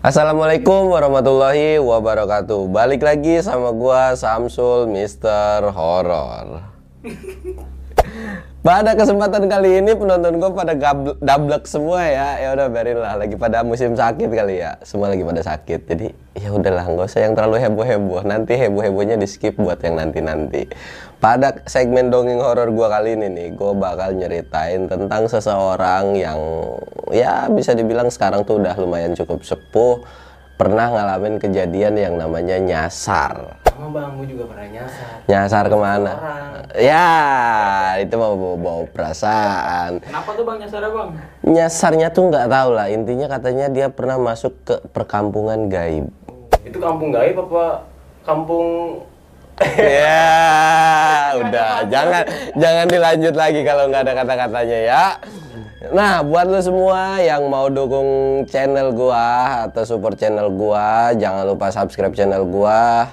Assalamualaikum warahmatullahi wabarakatuh. Balik lagi sama gua Samsul Mister Horror. Pada kesempatan kali ini penonton gue pada dablek semua ya. Ya udah biarin lah lagi pada musim sakit kali ya. Semua lagi pada sakit. Jadi ya udahlah nggak usah yang terlalu heboh-heboh. Nanti heboh-hebohnya di skip buat yang nanti-nanti. Pada segmen dongeng horor gue kali ini nih, gue bakal nyeritain tentang seseorang yang ya bisa dibilang sekarang tuh udah lumayan cukup sepuh. Pernah ngalamin kejadian yang namanya nyasar. Sama bang, gue juga pernah nyasar. Nyasar ke mana? Orang. Ya, itu mau bawa perasaan. Kenapa tuh bang nyasar bang? Nyasarnya tuh nggak tahu lah. Intinya katanya dia pernah masuk ke perkampungan gaib. Itu kampung gaib apa kampung ya, udah. Jangan jangan dilanjut lagi kalau nggak ada kata-katanya ya. Nah, buat lo semua yang mau dukung channel gua atau support channel gua, jangan lupa subscribe channel gua,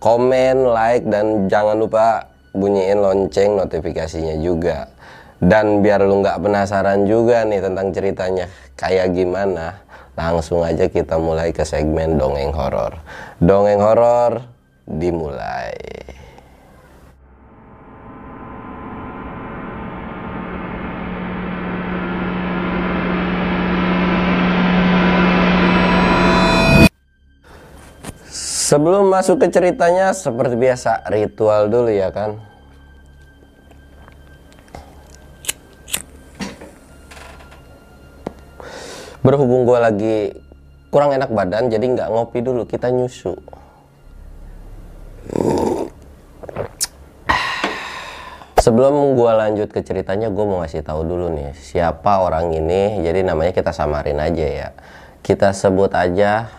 komen, like dan jangan lupa bunyiin lonceng notifikasinya juga. Dan biar lu nggak penasaran juga nih tentang ceritanya kayak gimana, langsung aja kita mulai ke segmen dongeng horor. Dongeng horor dimulai. Sebelum masuk ke ceritanya, seperti biasa ritual dulu ya kan. Berhubung gue lagi kurang enak badan, jadi nggak ngopi dulu, kita nyusu. Sebelum gue lanjut ke ceritanya, gue mau ngasih tahu dulu nih siapa orang ini. Jadi namanya kita samarin aja ya. Kita sebut aja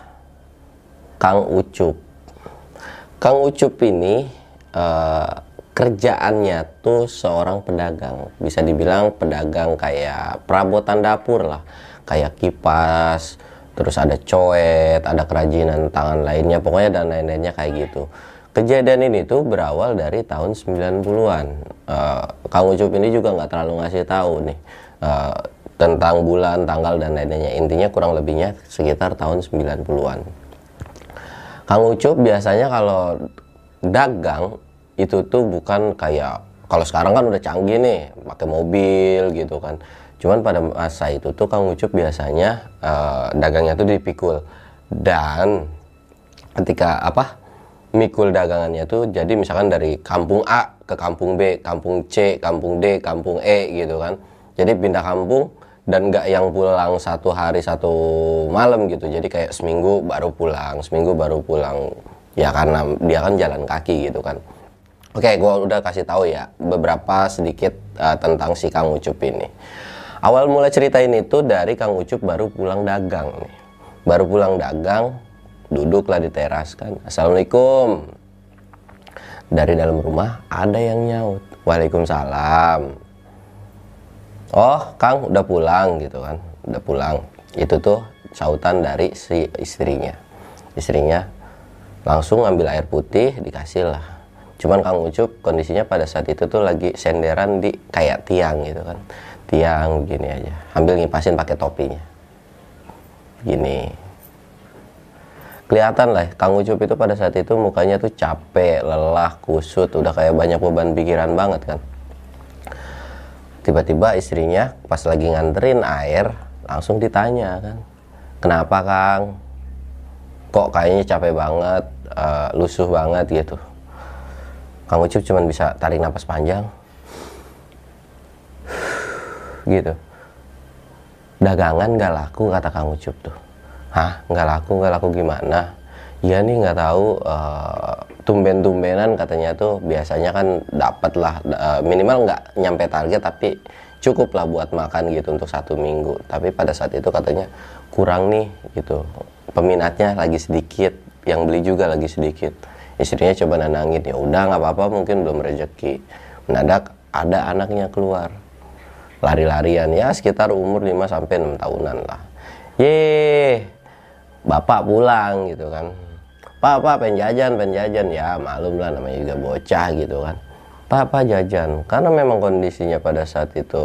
Kang Ucup. Kang Ucup ini eh, kerjaannya tuh seorang pedagang. Bisa dibilang pedagang kayak perabotan dapur lah. Kayak kipas, terus ada coet, ada kerajinan tangan lainnya, pokoknya dan lain-lainnya kayak gitu. Kejadian ini tuh berawal dari tahun 90-an. Eh, Kang Ucup ini juga nggak terlalu ngasih tahu nih eh, tentang bulan, tanggal dan lain-lainnya. Intinya kurang lebihnya sekitar tahun 90-an. Kang Ucup biasanya kalau dagang itu tuh bukan kayak kalau sekarang kan udah canggih nih pakai mobil gitu kan. Cuman pada masa itu tuh Kang Ucup biasanya eh, dagangnya tuh dipikul dan ketika apa mikul dagangannya tuh jadi misalkan dari kampung A ke kampung B, kampung C, kampung D, kampung E gitu kan. Jadi pindah kampung dan nggak yang pulang satu hari satu malam gitu. Jadi kayak seminggu baru pulang, seminggu baru pulang. Ya karena dia kan jalan kaki gitu kan. Oke, gua udah kasih tahu ya beberapa sedikit uh, tentang si Kang Ucup ini. Awal mulai cerita ini tuh dari Kang Ucup baru pulang dagang nih. Baru pulang dagang, duduklah di teras kan. Assalamualaikum. Dari dalam rumah ada yang nyaut. Waalaikumsalam. Oh, Kang udah pulang gitu kan. Udah pulang. Itu tuh sautan dari si istrinya. Istrinya langsung ambil air putih dikasih lah. Cuman Kang Ucup kondisinya pada saat itu tuh lagi senderan di kayak tiang gitu kan. Tiang gini aja. Ambil ngipasin pakai topinya. Gini. Kelihatan lah Kang Ucup itu pada saat itu mukanya tuh capek, lelah, kusut, udah kayak banyak beban pikiran banget kan. Tiba-tiba istrinya pas lagi nganterin air langsung ditanya kan. Kenapa Kang? Kok kayaknya capek banget, eh, lusuh banget gitu. Kang Ucup cuman bisa tarik napas panjang. Gitu. Dagangan gak laku kata Kang Ucup tuh. Hah, nggak laku, nggak laku gimana? Ya nih nggak tahu eh, tumben-tumbenan katanya tuh biasanya kan dapat lah eh, minimal nggak nyampe target tapi cukup lah buat makan gitu untuk satu minggu. Tapi pada saat itu katanya kurang nih gitu. Peminatnya lagi sedikit, yang beli juga lagi sedikit. Istrinya coba nanangin ya udah nggak apa-apa mungkin belum rezeki. Mendadak ada anaknya keluar lari-larian ya sekitar umur 5 sampai 6 tahunan lah. Ye, bapak pulang gitu kan. Pak, pak, pengen jajan. Ya, malum lah namanya juga bocah gitu kan. Pak, pak jajan. Karena memang kondisinya pada saat itu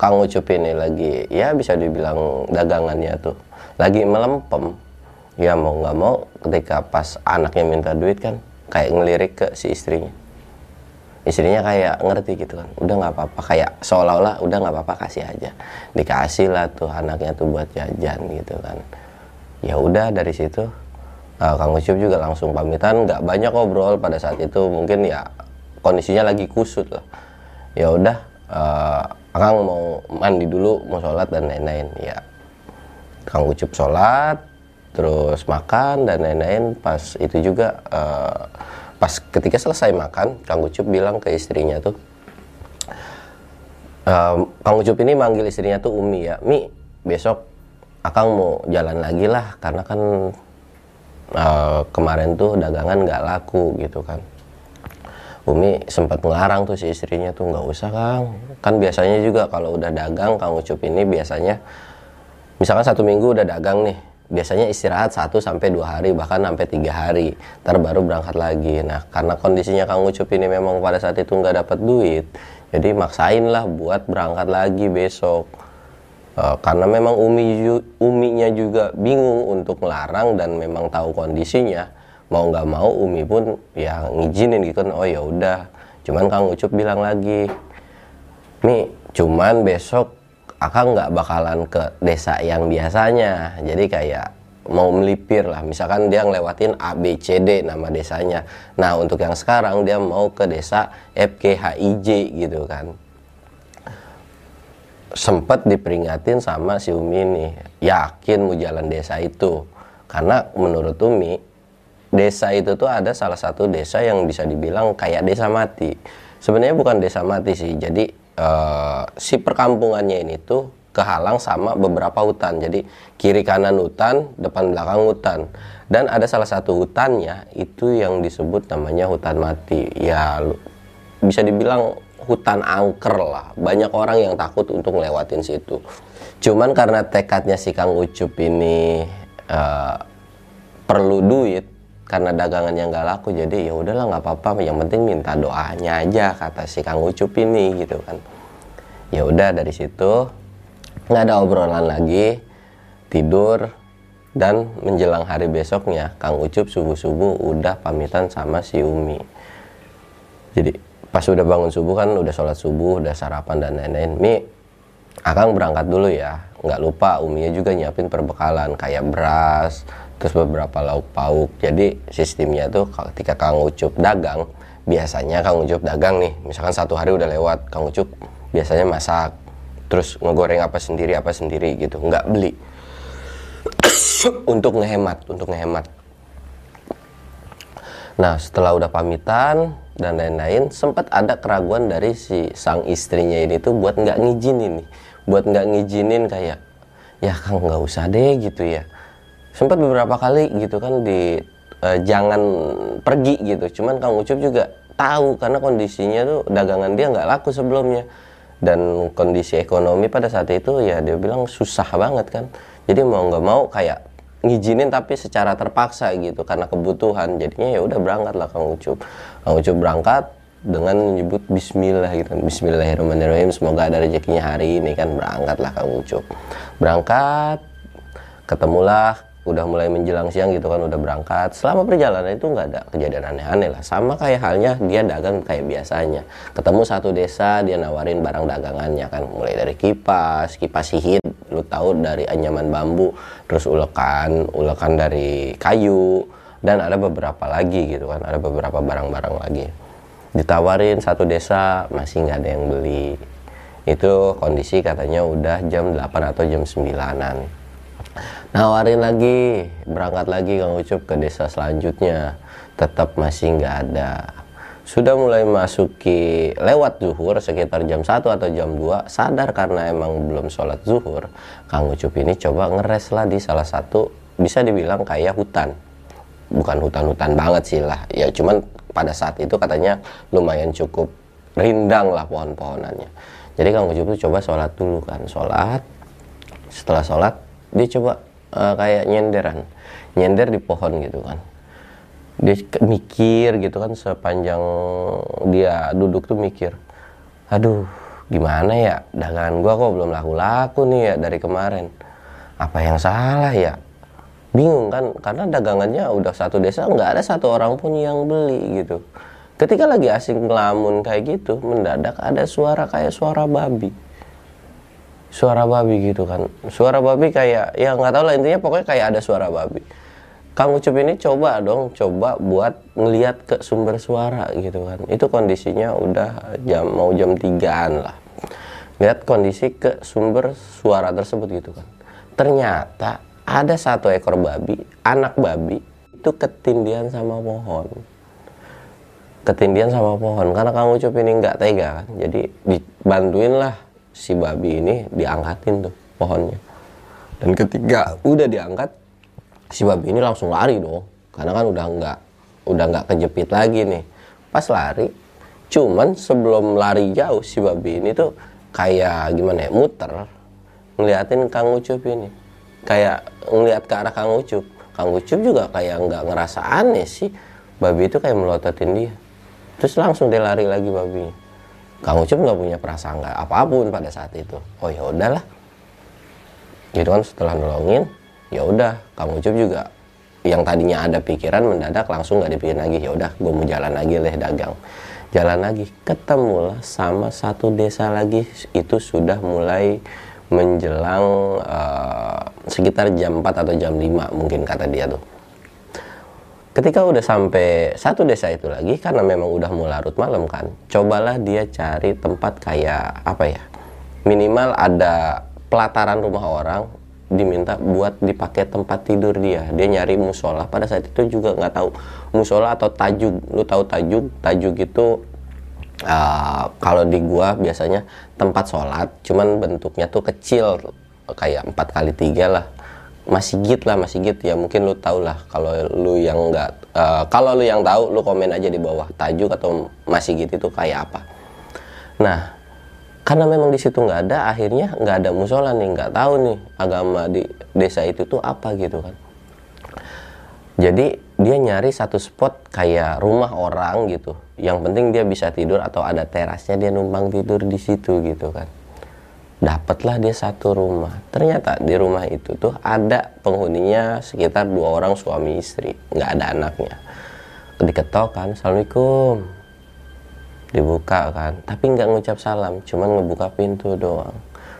Kang Ucup ini lagi, ya bisa dibilang dagangannya tuh. Lagi melempem. ya mau nggak mau ketika pas anaknya minta duit kan kayak ngelirik ke si istrinya istrinya kayak ngerti gitu kan udah nggak apa-apa kayak seolah-olah udah nggak apa-apa kasih aja dikasih lah tuh anaknya tuh buat jajan gitu kan ya udah dari situ uh, Kang Ucup juga langsung pamitan. Nggak banyak ngobrol pada saat itu. Mungkin ya kondisinya lagi kusut lah. Ya udah uh, Kang mau mandi dulu mau sholat dan lain-lain. Ya Kang Ucup sholat terus makan dan lain-lain. Pas itu juga uh, pas ketika selesai makan Kang Ucup bilang ke istrinya tuh um, Kang Ucup ini manggil istrinya tuh Umi ya. Mi besok Akang mau jalan lagi lah karena kan uh, kemarin tuh dagangan nggak laku gitu kan. Umi sempat ngelarang tuh si istrinya tuh nggak usah Kang. Kan biasanya juga kalau udah dagang Kang Ucup ini biasanya misalkan satu minggu udah dagang nih biasanya istirahat 1 sampai dua hari bahkan sampai tiga hari ntar baru berangkat lagi. Nah karena kondisinya Kang Ucup ini memang pada saat itu nggak dapat duit jadi maksain lah buat berangkat lagi besok uh, karena memang umi uminya juga bingung untuk melarang dan memang tahu kondisinya mau nggak mau umi pun ya ngizinin gitu kan oh ya udah. Cuman Kang Ucup bilang lagi Mi cuman besok Akang nggak bakalan ke desa yang biasanya. Jadi kayak mau melipir lah. Misalkan dia ngelewatin A B C D nama desanya. Nah untuk yang sekarang dia mau ke desa F K H I J gitu kan sempat diperingatin sama si Umi ini yakin mau jalan desa itu karena menurut Umi desa itu tuh ada salah satu desa yang bisa dibilang kayak desa mati sebenarnya bukan desa mati sih jadi uh, si perkampungannya ini tuh kehalang sama beberapa hutan. Jadi kiri kanan hutan, depan belakang hutan. Dan ada salah satu hutannya itu yang disebut namanya hutan mati. Ya bisa dibilang hutan angker lah. Banyak orang yang takut untuk ngelewatin situ. Cuman karena tekadnya si Kang Ucup ini uh, perlu duit karena dagangannya nggak laku jadi ya udahlah nggak apa-apa yang penting minta doanya aja kata si Kang Ucup ini gitu kan ya udah dari situ nggak ada obrolan lagi tidur dan menjelang hari besoknya Kang Ucup subuh-subuh udah pamitan sama si Umi jadi pas udah bangun subuh kan udah sholat subuh udah sarapan dan lain-lain. Mi Akang berangkat dulu ya. Nggak lupa Uminya juga nyiapin perbekalan kayak beras terus beberapa lauk pauk. Jadi sistemnya tuh ketika Kang Ucup dagang biasanya Kang Ucup dagang nih. Misalkan satu hari udah lewat Kang Ucup biasanya masak terus ngegoreng apa sendiri apa sendiri gitu. Nggak beli. Untuk ngehemat untuk ngehemat. Nah setelah udah pamitan dan lain-lain sempat ada keraguan dari si sang istrinya ini tuh buat nggak ngizinin nih buat nggak ngizinin kayak ya kang nggak usah deh gitu ya. Sempat beberapa kali gitu kan di uh, jangan pergi gitu. Cuman Kang Ucup juga tahu karena kondisinya tuh dagangan dia nggak laku sebelumnya. Dan kondisi ekonomi pada saat itu ya dia bilang susah banget kan. Jadi mau nggak mau kayak ngizinin tapi secara terpaksa gitu karena kebutuhan. Jadinya ya udah berangkat lah Kang Ucup. Kang Ucup berangkat dengan menyebut Bismillah gitu. Bismillahirrahmanirrahim. Semoga ada rezekinya hari ini kan. Berangkatlah Kang Ucup. Berangkat ketemulah udah mulai menjelang siang gitu kan udah berangkat. Selama perjalanan itu nggak ada kejadian aneh-aneh lah. Sama kayak halnya dia dagang kayak biasanya. Ketemu satu desa dia nawarin barang dagangannya kan. Mulai dari kipas kipas sihir lu tahu dari anyaman bambu terus ulekan ulekan dari kayu dan ada beberapa lagi gitu kan. Ada beberapa barang-barang lagi. Ditawarin satu desa masih nggak ada yang beli. Itu kondisi katanya udah jam 8 atau jam 9an nawarin lagi berangkat lagi Kang Ucup ke desa selanjutnya. Tetap masih nggak ada. Sudah mulai masuki lewat zuhur sekitar jam 1 atau jam 2 sadar karena emang belum sholat zuhur Kang Ucup ini coba ngeres lah di salah satu bisa dibilang kayak hutan. Bukan hutan-hutan banget sih lah ya cuman pada saat itu katanya lumayan cukup rindang lah pohon-pohonannya. Jadi Kang Ucup tuh coba sholat dulu kan sholat. Setelah sholat dia coba uh, kayak nyenderan. Nyender di pohon gitu kan. Dia mikir gitu kan sepanjang dia duduk tuh mikir aduh gimana ya? Dagangan gua kok belum laku-laku nih ya dari kemarin. Apa yang salah ya? Bingung kan karena dagangannya udah satu desa nggak ada satu orang pun yang beli gitu. Ketika lagi asing ngelamun kayak gitu mendadak ada suara kayak suara babi suara babi gitu kan. Suara babi kayak ya nggak tahu lah intinya pokoknya kayak ada suara babi. Kang Ucup ini coba dong coba buat ngeliat ke sumber suara gitu kan. Itu kondisinya udah jam mau jam tigaan lah. Lihat kondisi ke sumber suara tersebut gitu kan. Ternyata ada satu ekor babi, anak babi itu ketindian sama pohon. Ketindian sama pohon karena Kang Ucup ini nggak tega kan. Jadi dibantuin lah si babi ini diangkatin tuh pohonnya. Dan ketika udah diangkat si babi ini langsung lari dong. Karena kan udah nggak udah nggak kejepit lagi nih. Pas lari, cuman sebelum lari jauh si babi ini tuh kayak gimana ya muter ngeliatin Kang Ucup ini kayak ngeliat ke arah Kang Ucup Kang Ucup juga kayak nggak ngerasa aneh sih babi itu kayak melototin dia terus langsung dia lari lagi babi Kang Ucup nggak punya perasaan nggak apa pun pada saat itu. Oh ya udahlah. Gitu kan setelah nolongin ya udah. Kang Ucup juga yang tadinya ada pikiran mendadak langsung nggak dipikirin lagi. Ya udah gue mau jalan lagi leh dagang. Jalan lagi ketemulah sama satu desa lagi. Itu sudah mulai menjelang uh, sekitar jam 4 atau jam 5 mungkin kata dia tuh ketika udah sampai satu desa itu lagi karena memang udah mau larut malam kan cobalah dia cari tempat kayak apa ya minimal ada pelataran rumah orang diminta buat dipakai tempat tidur dia. Dia nyari musola. Pada saat itu juga nggak tahu musola atau tajuk. Lu tahu tajuk? Tajuk itu uh, kalau di gua biasanya tempat sholat cuman bentuknya tuh kecil kayak empat kali tiga lah masjid lah masjid ya mungkin lu tau lah kalau lu yang nggak uh, kalau lu yang tahu lu komen aja di bawah. Tajuk atau masjid itu kayak apa. Nah karena memang di situ nggak ada akhirnya nggak ada musola nih nggak tahu nih agama di desa itu tuh apa gitu kan. Jadi dia nyari satu spot kayak rumah orang gitu. Yang penting dia bisa tidur atau ada terasnya dia numpang tidur di situ gitu kan dapatlah dia satu rumah. Ternyata di rumah itu tuh ada penghuninya sekitar dua orang suami istri. Nggak ada anaknya. Diketok kan assalamualaikum. Dibuka kan tapi nggak ngucap salam cuman ngebuka pintu doang.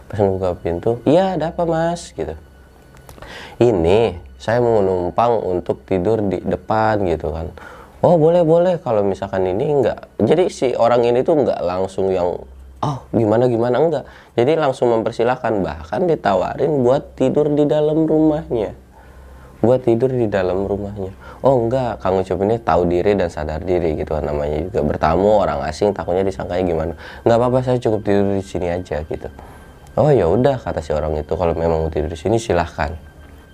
Pas ngebuka pintu iya ada apa mas? Gitu. Ini saya mau numpang untuk tidur di depan gitu kan. Oh boleh boleh. Kalau misalkan ini enggak jadi si orang ini tuh enggak langsung yang oh gimana gimana? Enggak. Jadi langsung mempersilahkan. Bahkan ditawarin buat tidur di dalam rumahnya. Buat tidur di dalam rumahnya. Oh enggak. Kang Ucup ini tahu diri dan sadar diri gitu. Namanya juga bertamu orang asing. Takutnya disangkanya gimana. Nggak apa-apa saya cukup tidur di sini aja gitu. Oh ya udah kata si orang itu. Kalau memang mau tidur di sini silahkan.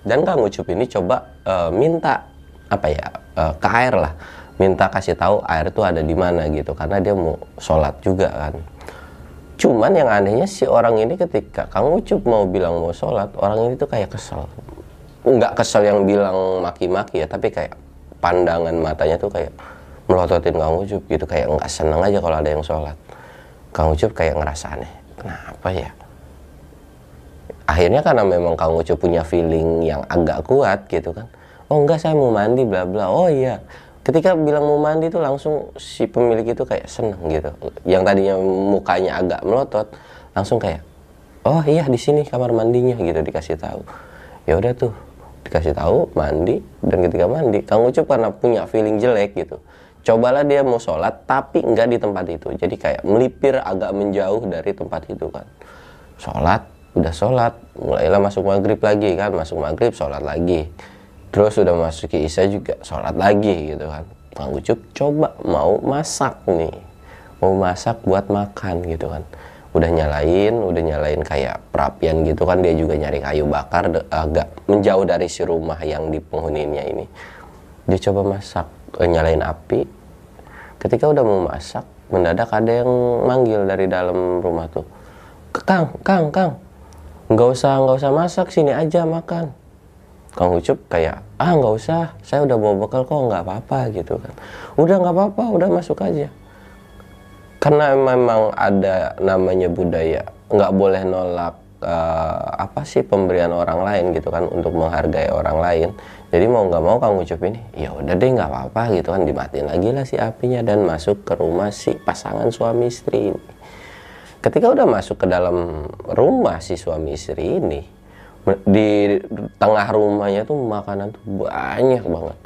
Dan Kang Ucup ini coba uh, minta apa ya uh, ke air lah. Minta kasih tahu air itu ada di mana gitu. Karena dia mau sholat juga kan cuman yang anehnya si orang ini ketika Kang Ucup mau bilang mau sholat orang ini tuh kayak kesel. Nggak kesel yang bilang maki-maki ya tapi kayak pandangan matanya tuh kayak melototin Kang Ucup gitu. Kayak nggak seneng aja kalau ada yang sholat. Kang Ucup kayak ngerasa aneh kenapa ya? Akhirnya karena memang Kang Ucup punya feeling yang agak kuat gitu kan. Oh enggak saya mau mandi bla bla. Oh iya ketika bilang mau mandi tuh langsung si pemilik itu kayak seneng gitu. Yang tadinya mukanya agak melotot langsung kayak oh iya di sini kamar mandinya gitu dikasih tahu. Ya udah tuh dikasih tahu mandi dan ketika mandi Kang Ucup karena punya feeling jelek gitu cobalah dia mau sholat tapi enggak di tempat itu. Jadi kayak melipir agak menjauh dari tempat itu kan. Sholat udah sholat mulailah masuk maghrib lagi kan. Masuk maghrib sholat lagi terus udah masuk ke isya juga sholat lagi gitu kan. Kang Ucup coba mau masak nih mau masak buat makan gitu kan. Udah nyalain udah nyalain kayak perapian gitu kan dia juga nyari kayu bakar agak menjauh dari si rumah yang di penghuninya ini. Dia coba masak eh, nyalain api. Ketika udah mau masak mendadak ada yang manggil dari dalam rumah tuh. Kang Kang Kang nggak usah nggak usah masak sini aja makan Kang Ucup kayak ah nggak usah saya udah bawa bekal kok nggak apa-apa gitu kan. Udah nggak apa-apa udah masuk aja. Karena memang ada namanya budaya nggak boleh nolak uh, apa sih pemberian orang lain gitu kan untuk menghargai orang lain. Jadi mau nggak mau Kang Ucup ini ya udah deh nggak apa-apa gitu kan. Dimatiin lagi lah si apinya dan masuk ke rumah si pasangan suami istri ini. Ketika udah masuk ke dalam rumah si suami istri ini di tengah rumahnya tuh makanan tuh banyak banget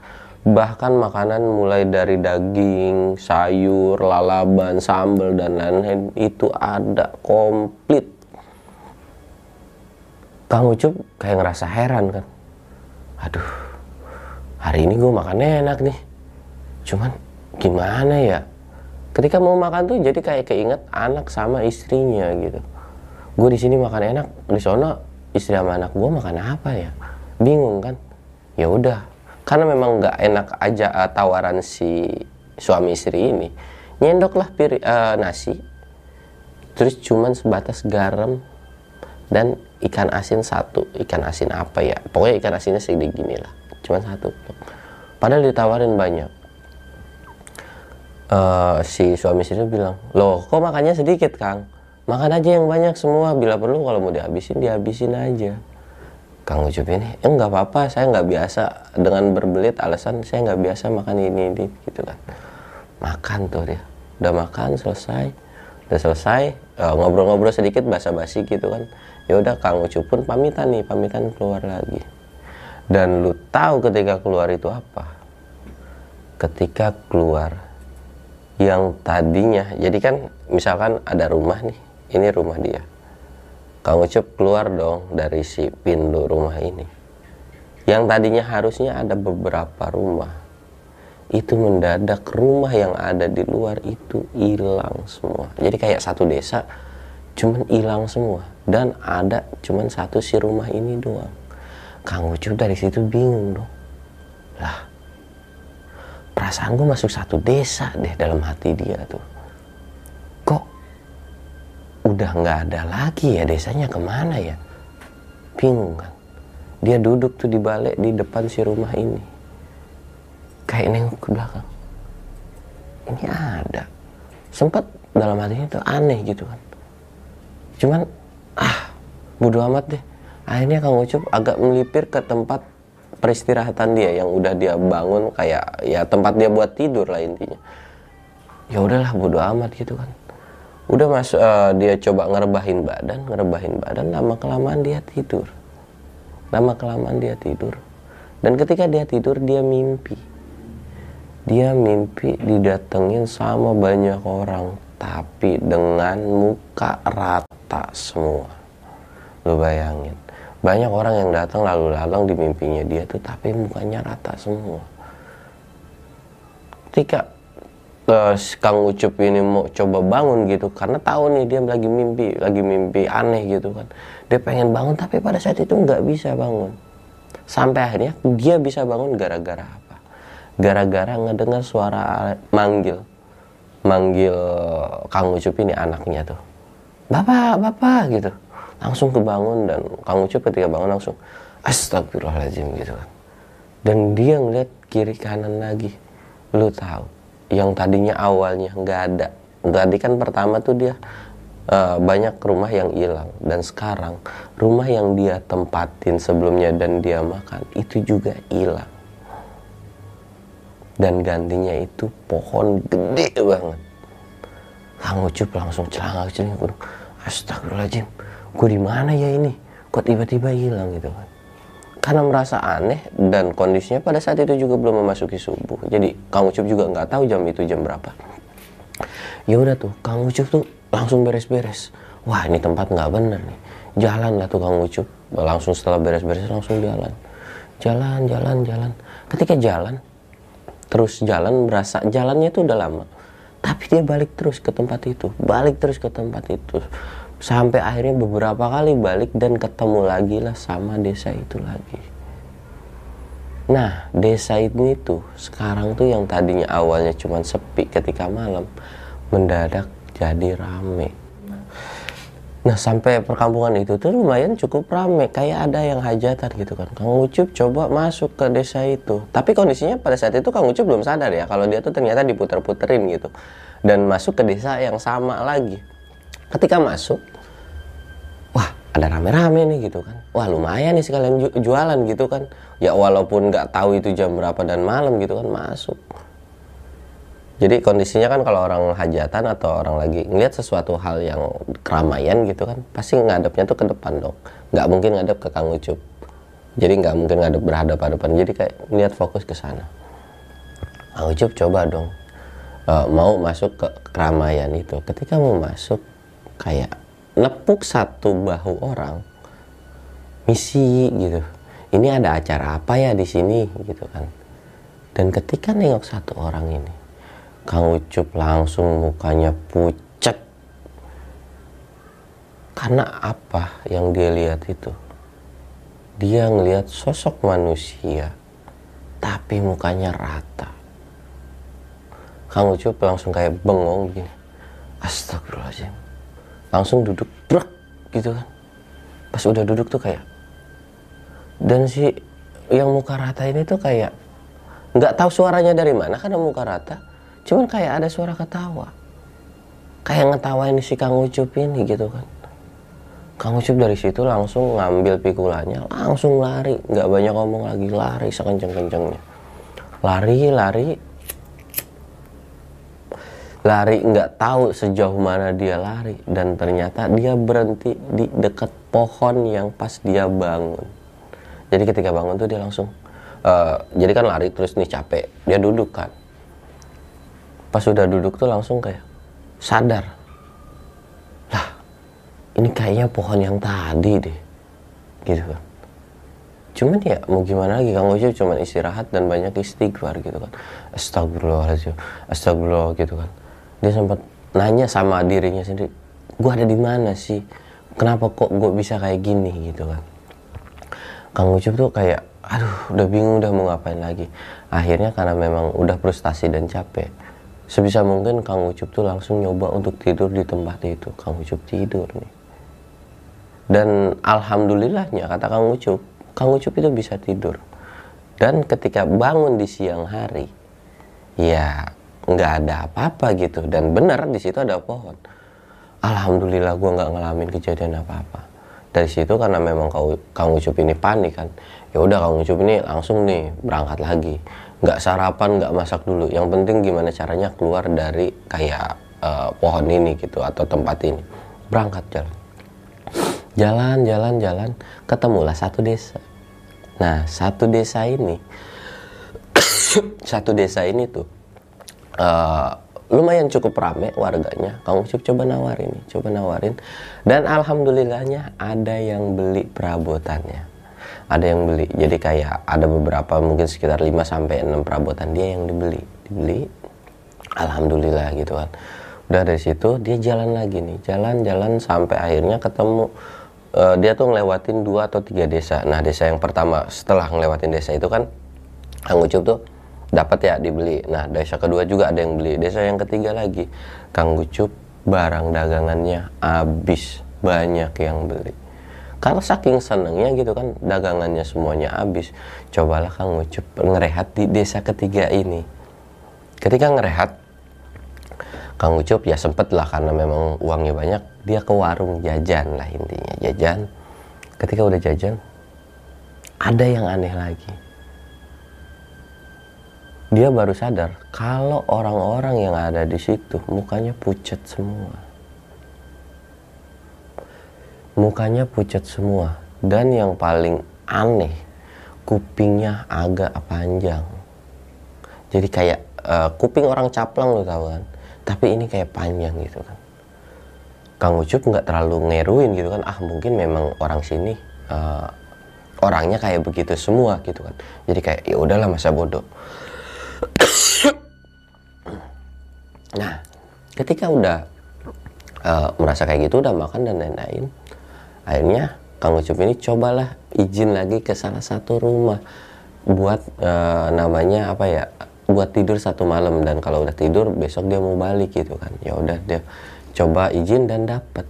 bahkan makanan mulai dari daging, sayur, lalaban, sambal dan lain-lain itu ada komplit. Kang Ucup kayak ngerasa heran kan. Aduh, hari ini gue makan enak nih. Cuman gimana ya? Ketika mau makan tuh jadi kayak keinget anak sama istrinya gitu. Gue di sini makan enak, di sana istri sama anak gue makan apa ya? Bingung kan? Ya udah, karena memang nggak enak aja uh, tawaran si suami istri ini nyendoklah pir uh, nasi terus cuman sebatas garam dan ikan asin satu. Ikan asin apa ya? Pokoknya ikan asinnya segede gini lah cuman satu. Padahal ditawarin banyak. Uh, si suami istri bilang loh kok makannya sedikit kang makan aja yang banyak semua. Bila perlu kalau mau dihabisin dihabisin aja. Kang Ucup ini eh, enggak apa-apa saya nggak biasa. Dengan berbelit alasan saya nggak biasa makan ini ini gitu kan. Makan tuh dia. Udah makan selesai. Udah selesai ngobrol ngobrol-ngobrol sedikit basa-basi gitu kan. Ya udah Kang Ucup pun pamitan nih pamitan keluar lagi. Dan lu tahu ketika keluar itu apa? Ketika keluar yang tadinya jadi kan misalkan ada rumah nih ini rumah dia Kang Ucup keluar dong dari si pintu rumah ini. Yang tadinya harusnya ada beberapa rumah. Itu mendadak rumah yang ada di luar itu hilang semua. Jadi kayak satu desa cuman hilang semua dan ada cuman satu si rumah ini doang. Kang Ucup dari situ bingung dong. Lah, perasaan gue masuk satu desa deh dalam hati dia tuh udah nggak ada lagi ya desanya ke mana ya? Bingung kan? Dia duduk tuh di balik di depan si rumah ini. Kayak nengok ke belakang. Ini ada. Sempat dalam hatinya tuh aneh gitu kan. Cuman ah bodo amat deh. Akhirnya Kang Ucup agak melipir ke tempat peristirahatan dia yang udah dia bangun kayak ya tempat dia buat tidur lah intinya. Ya udahlah bodo amat gitu kan udah mas uh, dia coba ngerebahin badan ngerebahin badan lama kelamaan dia tidur. Lama kelamaan dia tidur. Dan ketika dia tidur dia mimpi. Dia mimpi didatengin sama banyak orang tapi dengan muka rata semua. Lo bayangin banyak orang yang datang lalu lalang di mimpinya dia tuh tapi mukanya rata semua. Ketika uh, Kang Ucup ini mau coba bangun gitu karena tahu nih dia lagi mimpi lagi mimpi aneh gitu kan. Dia pengen bangun tapi pada saat itu nggak bisa bangun. Sampai akhirnya dia bisa bangun gara-gara apa? Gara-gara ngedengar suara manggil manggil Kang Ucup ini anaknya tuh. Bapak bapak gitu. Langsung kebangun dan Kang Ucup ketika bangun langsung astagfirullahaladzim gitu kan. Dan dia ngeliat kiri kanan lagi lu tahu yang tadinya awalnya nggak ada. Tadi kan pertama tuh dia uh, banyak rumah yang hilang. Dan sekarang rumah yang dia tempatin sebelumnya dan dia makan itu juga hilang. Dan gantinya itu pohon gede banget. Kang Ucup langsung celangak celingak astagfirullahaladzim gue di mana ya ini? Kok tiba-tiba hilang gitu kan karena merasa aneh dan kondisinya pada saat itu juga belum memasuki subuh. Jadi Kang Ucup juga nggak tahu jam itu jam berapa. Ya udah tuh Kang Ucup tuh langsung beres-beres. Wah ini tempat nggak bener nih. Jalan lah tuh Kang Ucup. Langsung setelah beres-beres langsung jalan. Jalan jalan jalan. Ketika jalan terus jalan merasa jalannya tuh udah lama. Tapi dia balik terus ke tempat itu. Balik terus ke tempat itu sampai akhirnya beberapa kali balik dan ketemu lagi lah sama desa itu lagi. Nah desa ini tuh sekarang tuh yang tadinya awalnya cuma sepi ketika malam mendadak jadi rame. Nah sampai perkampungan itu tuh lumayan cukup rame kayak ada yang hajatan gitu kan. Kang Ucup coba masuk ke desa itu. Tapi kondisinya pada saat itu Kang Ucup belum sadar ya kalau dia tuh ternyata diputer-puterin gitu. Dan masuk ke desa yang sama lagi ketika masuk wah ada rame-rame nih gitu kan. Wah lumayan nih sekalian ju- jualan gitu kan. Ya walaupun nggak tahu itu jam berapa dan malam gitu kan masuk. Jadi kondisinya kan kalau orang hajatan atau orang lagi ngeliat sesuatu hal yang keramaian gitu kan pasti ngadepnya tuh ke depan dong. Nggak mungkin ngadep ke Kang Ucup. Jadi nggak mungkin ngadep berhadapan-hadapan. Jadi kayak ngeliat fokus ke sana. Kang Ucup coba dong uh, mau masuk ke keramaian itu. Ketika mau masuk kayak nepuk satu bahu orang misi gitu. Ini ada acara apa ya di sini? Gitu kan. Dan ketika nengok satu orang ini Kang Ucup langsung mukanya pucat karena apa yang dia lihat itu? Dia ngelihat sosok manusia tapi mukanya rata. Kang Ucup langsung kayak bengong gini astagfirullahaladzim langsung duduk brak gitu kan. Pas udah duduk tuh kayak dan si yang muka rata ini tuh kayak nggak tahu suaranya dari mana karena muka rata cuman kayak ada suara ketawa. Kayak ngetawain si Kang Ucup ini gitu kan. Kang Ucup dari situ langsung ngambil pikulannya langsung lari. Nggak banyak ngomong lagi lari sekenceng-kencengnya. Lari lari lari nggak tahu sejauh mana dia lari. Dan ternyata dia berhenti di dekat pohon yang pas dia bangun. Jadi ketika bangun tuh dia langsung uh, jadi kan lari terus nih capek. Dia duduk kan. Pas sudah duduk tuh langsung kayak sadar. Lah ini kayaknya pohon yang tadi deh. Gitu kan. Cuman ya mau gimana lagi? Kang Ojo cuman istirahat dan banyak istighfar gitu kan. Astagfirullahaladzim. Astagfirullah gitu kan dia sempat nanya sama dirinya sendiri gua ada di mana sih? Kenapa kok gue bisa kayak gini? Gitu kan. Kang Ucup tuh kayak aduh udah bingung udah mau ngapain lagi. Akhirnya karena memang udah frustasi dan capek sebisa mungkin Kang Ucup tuh langsung nyoba untuk tidur di tempat itu. Kang Ucup tidur nih. Dan alhamdulillahnya kata Kang Ucup Kang Ucup itu bisa tidur. Dan ketika bangun di siang hari ya nggak ada apa-apa gitu. Dan benar di situ ada pohon. Alhamdulillah gue nggak ngalamin kejadian apa-apa. Dari situ karena memang Kang Ucup ini panik kan. Ya udah Kang Ucup ini langsung nih berangkat lagi. Nggak sarapan nggak masak dulu. Yang penting gimana caranya keluar dari kayak uh, pohon ini gitu atau tempat ini. Berangkat jalan. Jalan jalan jalan. Ketemulah satu desa. Nah satu desa ini satu desa ini tuh uh, lumayan cukup rame warganya. Kamu coba nawarin coba nawarin. Dan alhamdulillahnya ada yang beli perabotannya. Ada yang beli. Jadi kayak ada beberapa mungkin sekitar 5 sampai 6 perabotan dia yang dibeli. Dibeli alhamdulillah gitu kan. Udah dari situ dia jalan lagi nih. Jalan-jalan sampai akhirnya ketemu uh, dia tuh ngelewatin dua atau tiga desa. Nah desa yang pertama setelah ngelewatin desa itu kan Kang Ucup tuh dapat ya dibeli. Nah desa kedua juga ada yang beli. Desa yang ketiga lagi. Kang Ucup barang dagangannya habis. Banyak yang beli. Karena saking senengnya gitu kan dagangannya semuanya habis. Cobalah Kang Ucup ngerehat di desa ketiga ini. Ketika ngerehat Kang Ucup ya sempet lah karena memang uangnya banyak dia ke warung jajan lah intinya. Jajan. Ketika udah jajan ada yang aneh lagi dia baru sadar kalau orang-orang yang ada di situ mukanya pucat semua. Mukanya pucat semua. Dan yang paling aneh kupingnya agak panjang. Jadi kayak uh, kuping orang caplang lo tau kan? Tapi ini kayak panjang gitu kan. Kang Ucup nggak terlalu ngeruin gitu kan? Ah mungkin memang orang sini uh, orangnya kayak begitu semua gitu kan. Jadi kayak ya udahlah masa bodoh nah ketika udah uh, merasa kayak gitu udah makan dan lain-lain akhirnya Kang Ucup ini cobalah izin lagi ke salah satu rumah buat uh, namanya apa ya buat tidur satu malam. Dan kalau udah tidur besok dia mau balik gitu kan. Ya udah dia coba izin dan dapat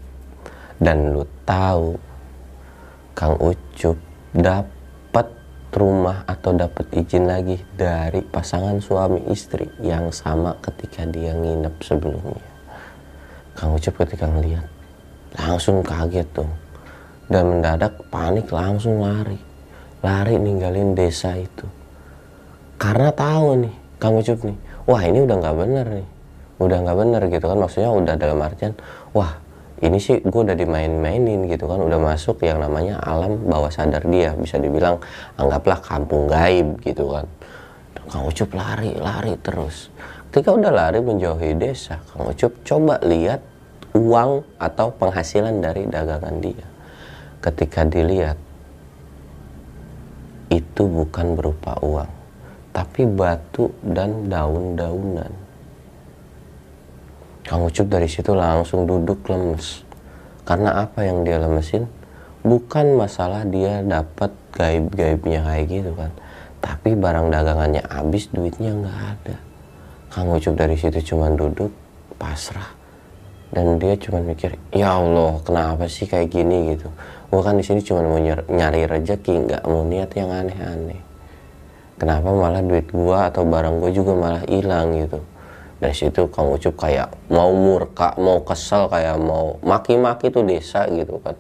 dan lu tahu Kang Ucup dapat rumah atau dapat izin lagi dari pasangan suami istri yang sama ketika dia nginep sebelumnya. Kang Ucup ketika ngeliat. Langsung kaget tuh dan mendadak panik langsung lari. Lari ninggalin desa itu. Karena tahu nih Kang Ucup nih wah ini udah nggak bener nih. Udah nggak bener gitu kan maksudnya udah dalam artian wah ini sih gue udah dimain-mainin gitu kan. Udah masuk yang namanya alam bawah sadar dia. Bisa dibilang anggaplah kampung gaib gitu kan. Kang Ucup lari lari terus. Ketika udah lari menjauhi desa Kang Ucup coba lihat uang atau penghasilan dari dagangan dia. Ketika dilihat itu bukan berupa uang tapi batu dan daun-daunan Kang Ucup dari situ langsung duduk lemes. Karena apa yang dia lemesin? Bukan masalah dia dapat gaib-gaibnya kayak gitu kan. Tapi barang dagangannya habis, duitnya nggak ada. Kang Ucup dari situ cuma duduk, pasrah. Dan dia cuma mikir, ya Allah, kenapa sih kayak gini gitu. Gue kan di sini cuma mau nyari rezeki, nggak mau niat yang aneh-aneh. Kenapa malah duit gua atau barang gua juga malah hilang gitu dari situ Kang Ucup kayak mau murka mau kesel kayak mau maki-maki tuh desa gitu kan.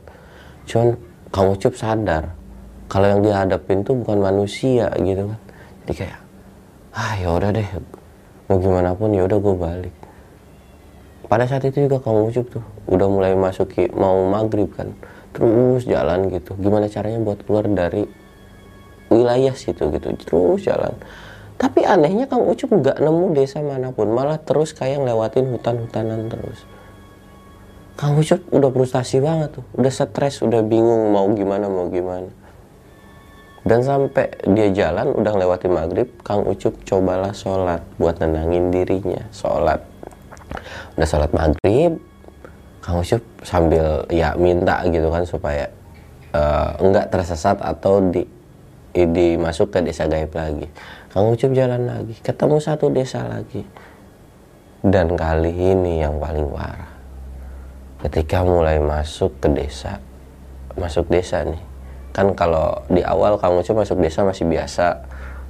Cuman Kang Ucup sadar kalau yang dihadapin tuh bukan manusia gitu kan. Jadi kayak ah ya udah deh mau gimana pun ya udah gue balik. Pada saat itu juga Kang Ucup tuh udah mulai masuki mau maghrib kan terus jalan gitu. Gimana caranya buat keluar dari wilayah situ gitu terus jalan tapi anehnya Kang Ucup nggak nemu desa mana pun, malah terus kayak ngelewatin hutan-hutanan terus. Kang Ucup udah frustasi banget tuh, udah stres, udah bingung mau gimana mau gimana. Dan sampai dia jalan udah ngelewatin maghrib, Kang Ucup cobalah sholat buat nenangin dirinya, sholat. Udah sholat maghrib, Kang Ucup sambil ya minta gitu kan supaya uh, enggak tersesat atau di, di masuk ke desa gaib lagi Kang Ucup jalan lagi, ketemu satu desa lagi. Dan kali ini yang paling parah. Ketika mulai masuk ke desa, masuk desa nih. Kan kalau di awal Kang Ucup masuk desa masih biasa.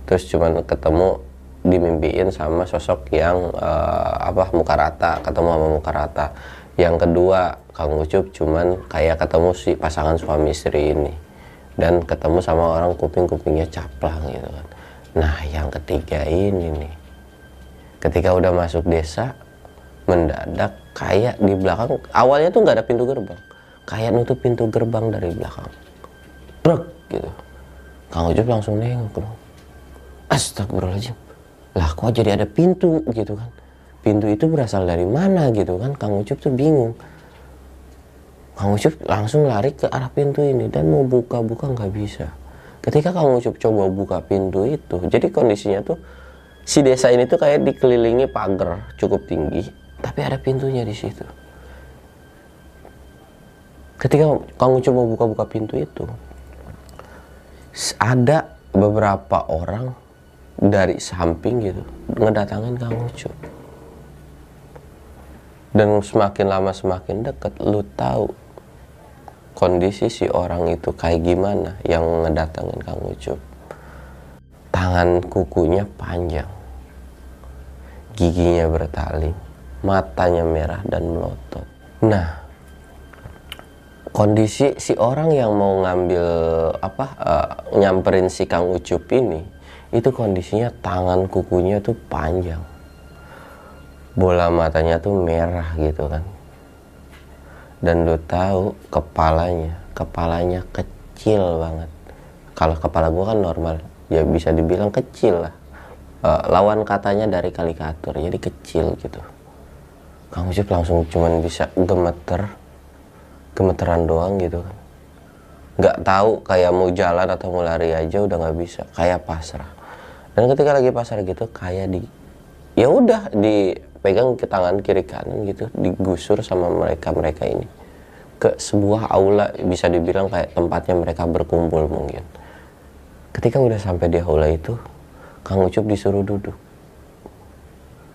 Terus cuman ketemu dimimpiin sama sosok yang uh, apa muka rata, ketemu sama muka rata. Yang kedua, Kang Ucup cuman kayak ketemu si pasangan suami istri ini. Dan ketemu sama orang kuping-kupingnya caplang gitu kan Nah, yang ketiga ini nih. Ketika udah masuk desa, mendadak kayak di belakang awalnya tuh nggak ada pintu gerbang. Kayak nutup pintu gerbang dari belakang. Brek gitu. Kang Ucup langsung nengok loh. Astagfirullahaladzim. Lah kok jadi ada pintu gitu kan. Pintu itu berasal dari mana gitu kan. Kang Ucup tuh bingung. Kang Ucup langsung lari ke arah pintu ini dan mau buka-buka nggak bisa ketika kamu coba buka pintu itu jadi kondisinya tuh si desa ini tuh kayak dikelilingi pagar cukup tinggi tapi ada pintunya di situ. Ketika kamu coba buka-buka pintu itu ada beberapa orang dari samping gitu ngedatangin Kang Ucup dan semakin lama semakin dekat lu tahu kondisi si orang itu kayak gimana yang ngedatengin Kang Ucup? Tangan kukunya panjang giginya bertali matanya merah dan melotot. Nah kondisi si orang yang mau ngambil apa uh, nyamperin si Kang Ucup ini itu kondisinya tangan kukunya tuh panjang. Bola matanya tuh merah gitu kan dan lu tahu kepalanya kepalanya kecil banget. Kalau kepala gua kan normal ya bisa dibilang kecil lah. Uh, lawan katanya dari kalikatur jadi kecil gitu. Kang Ucup langsung cuman bisa gemeter gemeteran doang gitu kan. Nggak tahu kayak mau jalan atau mau lari aja udah nggak bisa kayak pasrah. Dan ketika lagi pasrah gitu kayak di ya udah di pegang ke tangan kiri kanan gitu digusur sama mereka mereka ini. Ke sebuah aula bisa dibilang kayak tempatnya mereka berkumpul mungkin. Ketika udah sampai di aula itu Kang Ucup disuruh duduk.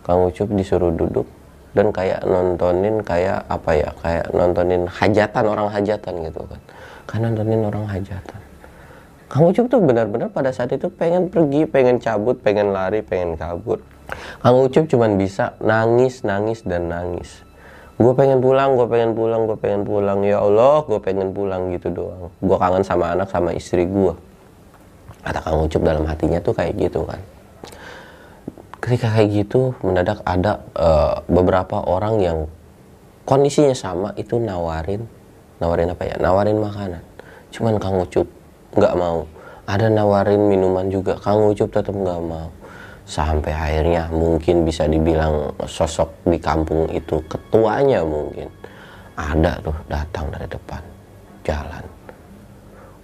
Kang Ucup disuruh duduk dan kayak nontonin kayak apa ya kayak nontonin hajatan orang hajatan gitu kan. Kan nontonin orang hajatan. Kang Ucup tuh benar-benar pada saat itu pengen pergi, pengen cabut, pengen lari, pengen kabur. Kang Ucup cuman bisa nangis, nangis, dan nangis. gue pengen pulang gue pengen pulang gue pengen pulang. Ya Allah gue pengen pulang gitu doang. Gue kangen sama anak sama istri gue kata Kang Ucup dalam hatinya tuh kayak gitu kan. Ketika kayak gitu mendadak ada uh, beberapa orang yang kondisinya sama itu nawarin nawarin apa ya? Nawarin makanan. Cuman Kang Ucup nggak mau. Ada nawarin minuman juga Kang Ucup tetap nggak mau sampai akhirnya mungkin bisa dibilang sosok di kampung itu ketuanya mungkin ada tuh datang dari depan jalan.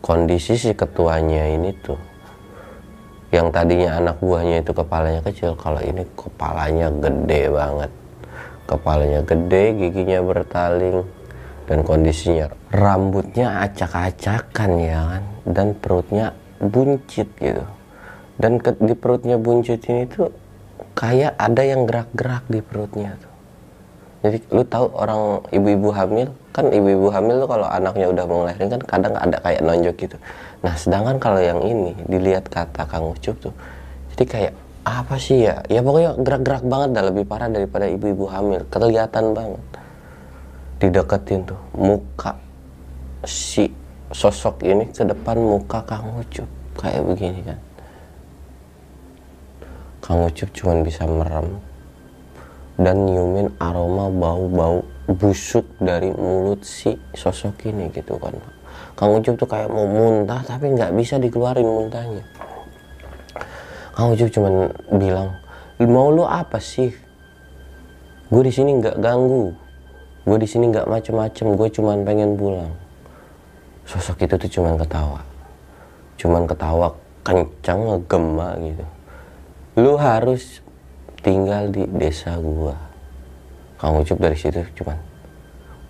Kondisi si ketuanya ini tuh yang tadinya anak buahnya itu kepalanya kecil kalau ini kepalanya gede banget. Kepalanya gede giginya bertaling dan kondisinya rambutnya acak-acakan ya kan dan perutnya buncit gitu dan ke, di perutnya buncit ini tuh kayak ada yang gerak-gerak di perutnya tuh. Jadi lu tahu orang ibu-ibu hamil kan ibu-ibu hamil tuh kalau anaknya udah mau ngelahirin kan kadang ada kayak nonjok gitu. Nah sedangkan kalau yang ini dilihat kata Kang Ucup tuh jadi kayak apa sih ya? Ya pokoknya gerak-gerak banget dah lebih parah daripada ibu-ibu hamil. Kelihatan banget. Dideketin tuh muka si sosok ini ke depan muka Kang Ucup kayak begini kan Kang Ucup cuma bisa merem. Dan nyiumin aroma bau-bau busuk dari mulut si sosok ini gitu kan Kang Ucup tuh kayak mau muntah tapi nggak bisa dikeluarin muntahnya. Kang Ucup cuma bilang mau lu apa sih? Gue di sini nggak ganggu. Gue di sini nggak macem-macem. Gue cuma pengen pulang. Sosok itu tuh cuma ketawa. Cuman ketawa kencang ngegema gitu lu harus tinggal di desa gua. Kang Ucup dari situ cuman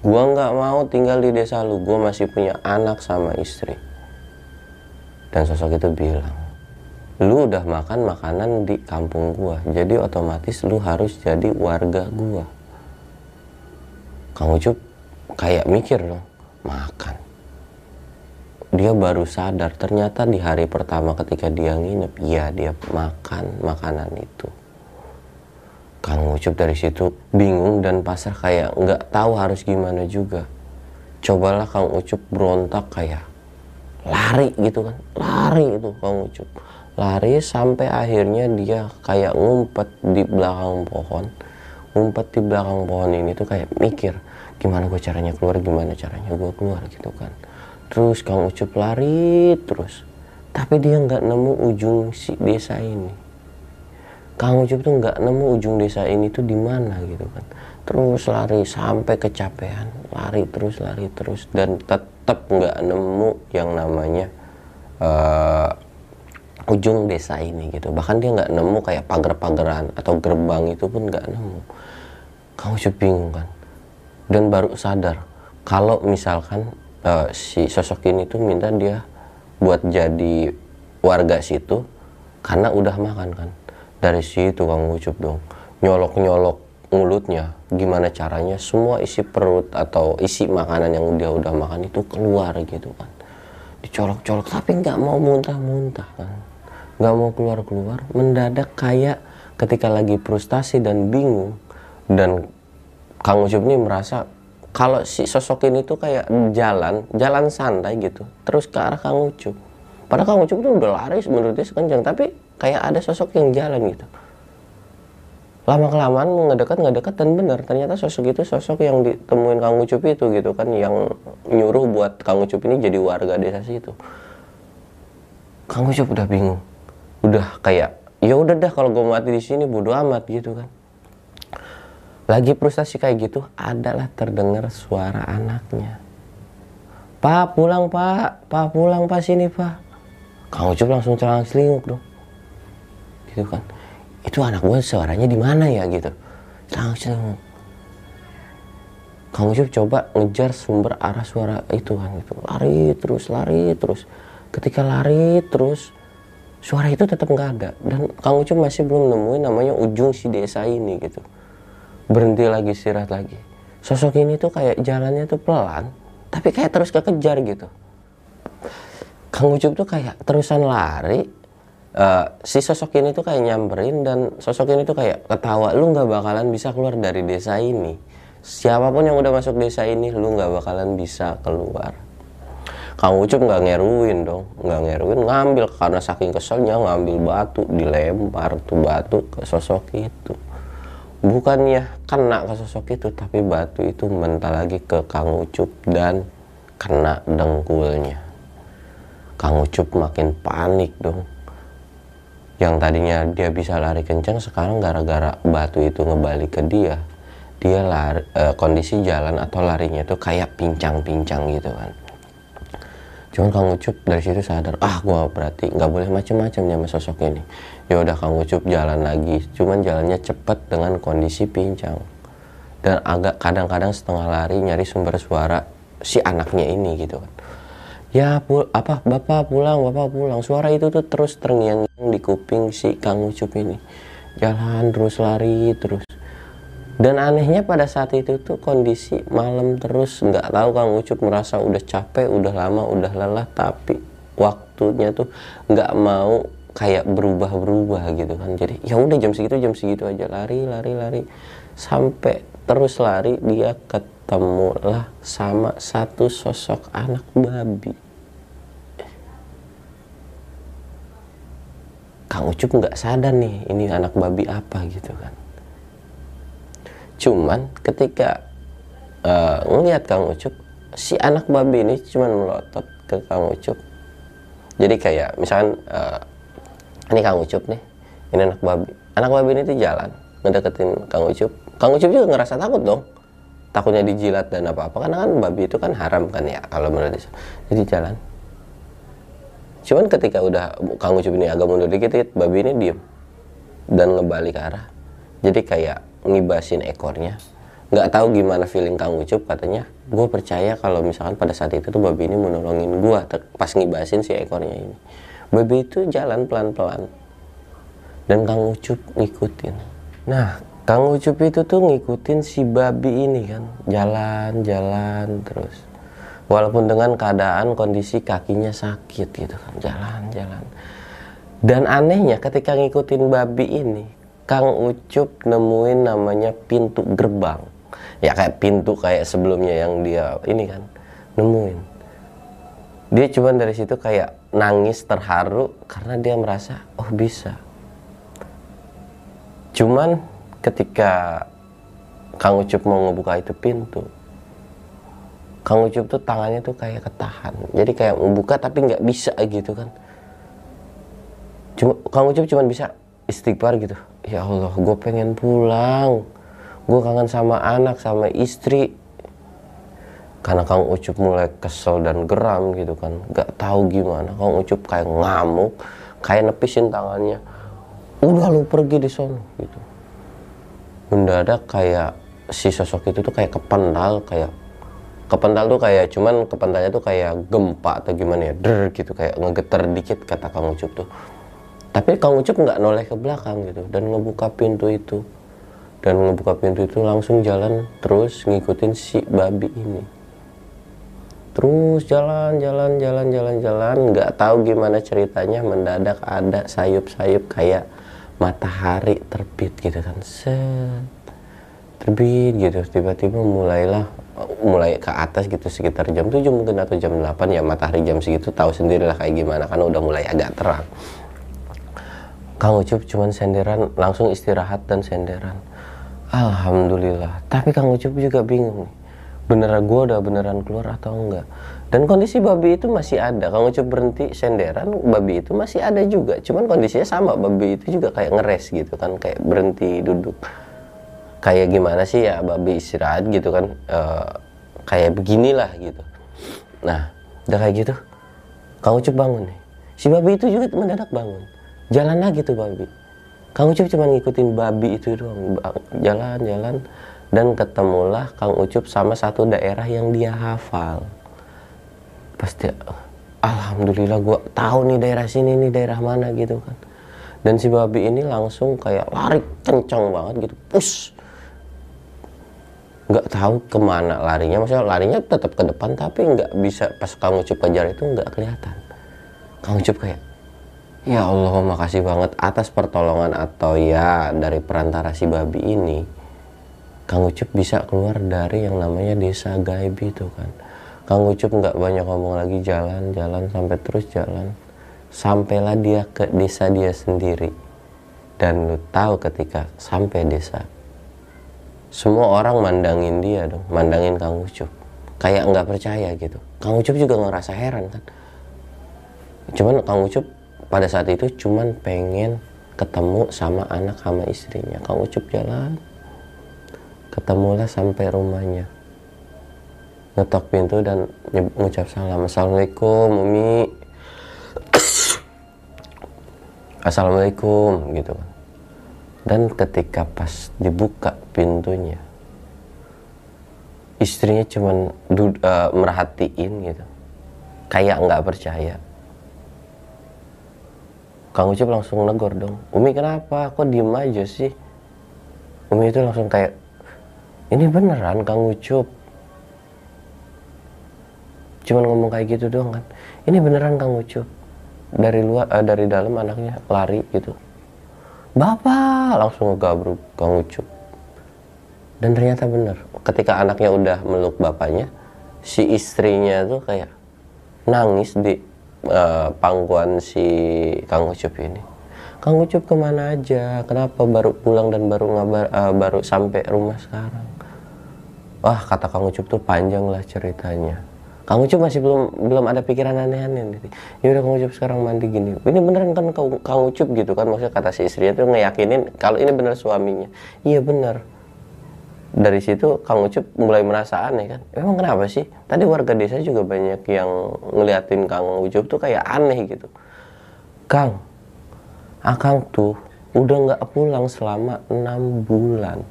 gua nggak mau tinggal di desa lu gua masih punya anak sama istri. Dan sosok itu bilang lu udah makan makanan di kampung gua jadi otomatis lu harus jadi warga gua. Kang Ucup kayak mikir dong makan dia baru sadar ternyata di hari pertama ketika dia nginep ya dia makan makanan itu. Kang Ucup dari situ bingung dan pasrah kayak nggak tahu harus gimana juga. Cobalah Kang Ucup berontak kayak lari gitu kan lari itu Kang Ucup. Lari sampai akhirnya dia kayak ngumpet di belakang pohon. Ngumpet di belakang pohon ini tuh kayak mikir gimana gue caranya keluar gimana caranya gue keluar gitu kan terus Kang Ucup lari terus. Tapi dia nggak nemu ujung si desa ini. Kang Ucup tuh nggak nemu ujung desa ini tuh di mana gitu kan. Terus lari sampai kecapean lari terus lari terus dan tetap nggak nemu yang namanya uh, ujung desa ini gitu. Bahkan dia nggak nemu kayak pagar-pagaran atau gerbang itu pun nggak nemu. Kang Ucup bingung kan. Dan baru sadar kalau misalkan uh, si sosok ini tuh minta dia buat jadi warga situ karena udah makan kan. Dari situ Kang Ucup dong nyolok-nyolok mulutnya. Gimana caranya semua isi perut atau isi makanan yang dia udah makan itu keluar gitu kan. Dicolok-colok tapi nggak mau muntah-muntah kan. Nggak mau keluar-keluar mendadak kayak ketika lagi frustasi dan bingung. Dan Kang Ucup ini merasa kalau si sosok ini tuh kayak jalan, jalan santai gitu, terus ke arah Kang Ucup. Padahal Kang Ucup tuh udah lari menurut dia sekencang, tapi kayak ada sosok yang jalan gitu. Lama kelamaan ngedekat ngedekat dan benar ternyata sosok itu sosok yang ditemuin Kang Ucup itu gitu kan yang nyuruh buat Kang Ucup ini jadi warga desa situ. Kang Ucup udah bingung, udah kayak ya udah dah kalau gue mati di sini bodo amat gitu kan lagi frustasi kayak gitu adalah terdengar suara anaknya. Pak pulang pak. Pak pulang pak sini pak. Kang Ucup langsung celang selinguk dong. Gitu kan. Itu anak gue suaranya di mana ya? Gitu. Celang selinguk. Kang Ucup coba ngejar sumber arah suara itu kan gitu. Lari terus lari terus. Ketika lari terus suara itu tetap nggak ada. Dan Kang Ucup masih belum nemuin namanya ujung si desa ini gitu berhenti lagi istirahat lagi. Sosok ini tuh kayak jalannya tuh pelan tapi kayak terus kekejar gitu. Kang Ucup tuh kayak terusan lari uh, si sosok ini tuh kayak nyamperin dan sosok ini tuh kayak ketawa lu nggak bakalan bisa keluar dari desa ini. Siapa pun yang udah masuk desa ini lu nggak bakalan bisa keluar. Kang Ucup nggak ngeruin dong nggak ngeruin ngambil karena saking keselnya ngambil batu dilempar tuh batu ke sosok itu bukannya kena ke sosok itu tapi batu itu mental lagi ke Kang Ucup dan kena dengkulnya. Kang Ucup makin panik dong. Yang tadinya dia bisa lari kencang sekarang gara-gara batu itu ngebalik ke dia dia lari, e, kondisi jalan atau larinya tuh kayak pincang-pincang gitu kan. Cuman Kang Ucup dari situ sadar ah gua berarti nggak boleh macem-macem sama sosok ini ya udah Kang Ucup jalan lagi. Cuman jalannya cepet dengan kondisi pincang. Dan agak kadang-kadang setengah lari nyari sumber suara si anaknya ini gitu kan. Ya pul apa bapak pulang bapak pulang. Suara itu tuh terus terngiang di kuping si Kang Ucup ini. Jalan terus lari terus. Dan anehnya pada saat itu tuh kondisi malam terus. Nggak tahu Kang Ucup merasa udah capek udah lama udah lelah. Tapi waktunya tuh nggak mau kayak berubah-berubah gitu kan. Jadi ya udah jam segitu jam segitu aja. Lari lari lari. Sampai terus lari dia ketemulah sama satu sosok anak babi. Kang Ucup nggak sadar nih ini anak babi apa gitu kan. Cuman ketika uh, ngelihat Kang Ucup si anak babi ini cuman melotot ke Kang Ucup. Jadi kayak misalkan uh, ini Kang Ucup nih. Ini anak babi. Anak babi ini tuh jalan ngedeketin Kang Ucup. Kang Ucup juga ngerasa takut dong. Takutnya dijilat dan apa-apa karena kan babi itu kan haram kan ya kalau menurut dia jadi jalan. Cuman ketika udah Kang Ucup ini agak mundur dikit, dikit babi ini diem dan ngebalik arah. Jadi kayak ngibasin ekornya. Nggak tahu gimana feeling Kang Ucup katanya gue percaya kalau misalkan pada saat itu tuh babi ini menolongin gue pas ngibasin si ekornya ini babi itu jalan pelan-pelan. Dan Kang Ucup ngikutin. Nah Kang Ucup itu tuh ngikutin si babi ini kan. Jalan-jalan terus. Walaupun dengan keadaan kondisi kakinya sakit gitu kan. Jalan-jalan dan anehnya ketika ngikutin babi ini Kang Ucup nemuin namanya pintu gerbang. Ya kayak pintu kayak sebelumnya yang dia ini kan nemuin. Dia cuma dari situ kayak nangis terharu karena dia merasa oh bisa. Cuman ketika Kang Ucup mau ngebuka itu pintu Kang Ucup tuh tangannya tuh kayak ketahan. Jadi kayak membuka tapi nggak bisa gitu kan. Cuma Kang Ucup cuma bisa istighfar gitu. Ya Allah gue pengen pulang. Gue kangen sama anak sama istri karena Kang Ucup mulai kesel dan geram gitu kan. Nggak tahu gimana. Kang Ucup kayak ngamuk kayak nepisin tangannya. Udah lu pergi di sono gitu. Mendadak kayak si sosok itu tuh kayak kependal kayak kepental tuh kayak cuman kepentalnya tuh kayak gempa atau gimana ya der gitu kayak ngegeter dikit kata Kang Ucup tuh. Tapi Kang Ucup nggak noleh ke belakang gitu dan ngebuka pintu itu. Dan ngebuka pintu itu langsung jalan terus ngikutin si babi ini terus jalan jalan jalan jalan jalan. Nggak tahu gimana ceritanya mendadak ada sayup-sayup kayak matahari terbit gitu kan. Set. Terbit gitu. Tiba-tiba mulailah mulai ke atas gitu sekitar jam 7 mungkin atau jam 8 ya matahari jam segitu tahu sendirilah kayak gimana karena udah mulai agak terang. Kang Ucup cuman senderan langsung istirahat dan senderan. Alhamdulillah. Tapi Kang Ucup juga bingung nih beneran gua udah beneran keluar atau enggak? Dan kondisi babi itu masih ada. Kang Ucup berhenti senderan babi itu masih ada juga. Cuman kondisinya sama babi itu juga kayak ngeres gitu kan kayak berhenti duduk. Kayak gimana sih ya babi istirahat gitu kan e, kayak beginilah gitu. Nah udah kayak gitu Kang Ucup bangun nih. Si babi itu juga mendadak bangun. Jalan lagi tuh babi. Kang Ucup cuma ngikutin babi itu doang. Jalan-jalan dan ketemulah Kang Ucup sama satu daerah yang dia hafal. Pasti Alhamdulillah gue tahu nih daerah sini nih daerah mana gitu kan. Dan si babi ini langsung kayak lari kencang banget gitu. Push nggak tahu ke mana larinya. Maksudnya larinya tetap ke depan tapi nggak bisa pas Kang Ucup kejar itu nggak kelihatan. Kang Ucup kayak ya Allah makasih banget atas pertolongan atau ya dari perantara si babi ini Kang Ucup bisa keluar dari yang namanya desa gaib itu kan. Kang Ucup nggak banyak ngomong lagi jalan-jalan sampai terus jalan. Sampailah dia ke desa dia sendiri. Dan lu tahu ketika sampai desa semua orang mandangin dia dong mandangin Kang Ucup. Kayak nggak percaya gitu. Kang Ucup juga ngerasa heran kan. Cuman Kang Ucup pada saat itu cuman pengen ketemu sama anak sama istrinya. Kang Ucup jalan ketemulah sampai rumahnya. Ngetok pintu dan ngucap salam. Assalamualaikum umi. Assalamualaikum gitu kan. Dan ketika pas dibuka pintunya istrinya cuman uh, merhatiin gitu. Kayak nggak percaya. Kang Ucup langsung negor dong Umi kenapa? Kok diem aja sih? Umi itu langsung kayak ini beneran Kang Ucup. Cuman ngomong kayak gitu doang kan. Ini beneran Kang Ucup. Dari luar uh, dari dalam anaknya lari gitu. Bapak langsung ngegabruk Kang Ucup. Dan ternyata bener ketika anaknya udah meluk bapaknya si istrinya tuh kayak nangis di uh, pangkuan si Kang Ucup ini. Kang Ucup ke mana aja? Kenapa baru pulang dan baru ngabar uh, baru sampai rumah sekarang wah kata Kang Ucup tuh panjang lah ceritanya. Kang Ucup masih belum belum ada pikiran aneh-aneh gitu. Ya udah Kang Ucup sekarang mandi gini. Ini beneran kan Kang Ucup gitu kan? Maksudnya kata si istrinya tuh ngeyakinin kalau ini bener suaminya. Iya bener. Dari situ Kang Ucup mulai merasa aneh kan? Emang kenapa sih? Tadi warga desa juga banyak yang ngeliatin Kang Ucup tuh kayak aneh gitu. Kang Akang tuh udah nggak pulang selama enam bulan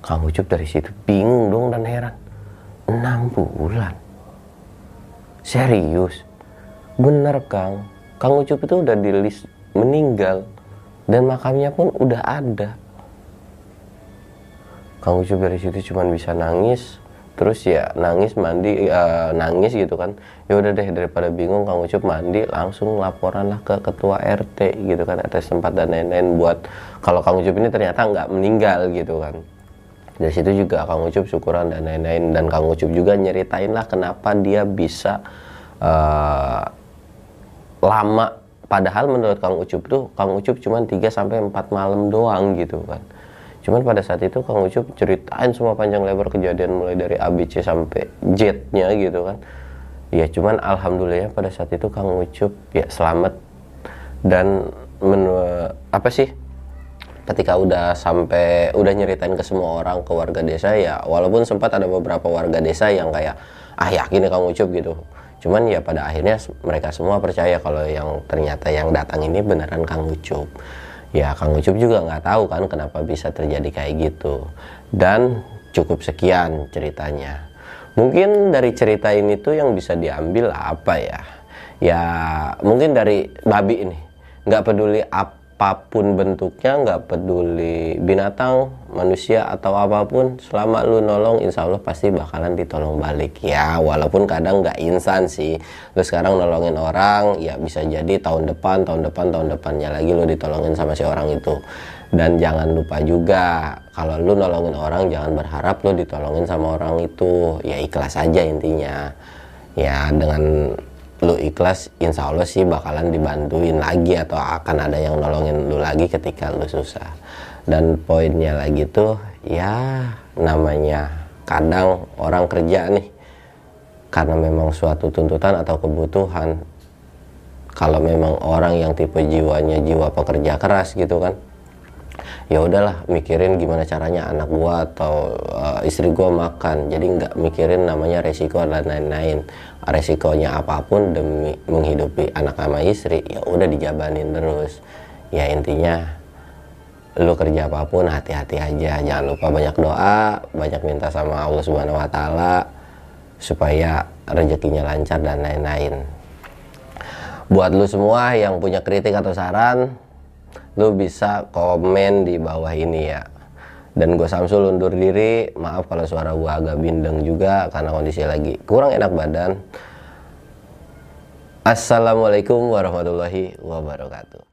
Kang Ucup dari situ bingung dong dan heran. Enam bulan? Serius? Bener Kang. Kang Ucup itu udah di list meninggal dan makamnya pun udah ada. Kang Ucup dari situ cuma bisa nangis terus ya nangis mandi uh, nangis gitu kan. Ya udah deh daripada bingung Kang Ucup mandi langsung laporan lah ke ketua RT gitu kan. Atas tempat dan lain-lain buat kalau Kang Ucup ini ternyata nggak meninggal gitu kan dari situ juga Kang Ucup syukuran dan lain-lain. Dan Kang Ucup juga nyeritain lah kenapa dia bisa uh, lama. Padahal menurut Kang Ucup tuh Kang Ucup cuma 3 sampai 4 malam doang gitu kan. Cuman pada saat itu Kang Ucup ceritain semua panjang lebar kejadian mulai dari ABC sampai jetnya gitu kan. Ya cuman alhamdulillah pada saat itu Kang Ucup ya selamat. Dan menu, apa sih ketika udah sampai udah nyeritain ke semua orang ke warga desa ya walaupun sempat ada beberapa warga desa yang kayak ah yakin ya Kang Ucup gitu. Cuman ya pada akhirnya mereka semua percaya kalau yang ternyata yang datang ini beneran Kang Ucup ya Kang Ucup juga nggak tahu kan kenapa bisa terjadi kayak gitu. Dan cukup sekian ceritanya. Mungkin dari cerita ini tuh yang bisa diambil apa ya? Ya mungkin dari babi ini. Nggak peduli apa apa pun bentuknya nggak peduli binatang manusia atau apa pun selama lu nolong insya Allah pasti bakalan ditolong balik. Ya walaupun kadang nggak insan sih. Lu sekarang nolongin orang ya bisa jadi tahun depan tahun depan tahun depannya lagi lu ditolongin sama si orang itu. Dan jangan lupa juga kalau lu nolongin orang jangan berharap lu ditolongin sama orang itu. Ya ikhlas aja intinya. Ya dengan lu ikhlas insya Allah sih bakalan dibantuin lagi atau akan ada yang nolongin lu lagi ketika lu susah. Dan poinnya lagi tuh ya namanya kadang orang kerja nih karena memang suatu tuntutan atau kebutuhan. Kalau memang orang yang tipe jiwanya jiwa pekerja keras gitu kan ya udahlah mikirin gimana caranya anak gua atau uh, istri gua makan. Jadi nggak mikirin namanya resiko dan lain-lain resikonya apa pun demi menghidupi anak sama istri ya udah dijabanin terus. Ya intinya lu kerja apa pun hati-hati aja. Jangan lupa banyak doa banyak minta sama Allah Subhanahu Wa Taala supaya rezekinya lancar dan lain-lain. Buat lu semua yang punya kritik atau saran lu bisa komen di bawah ini ya dan gue Samsul undur diri. Maaf kalau suara gue agak bindeng juga karena kondisi lagi kurang enak badan. Assalamualaikum warahmatullahi wabarakatuh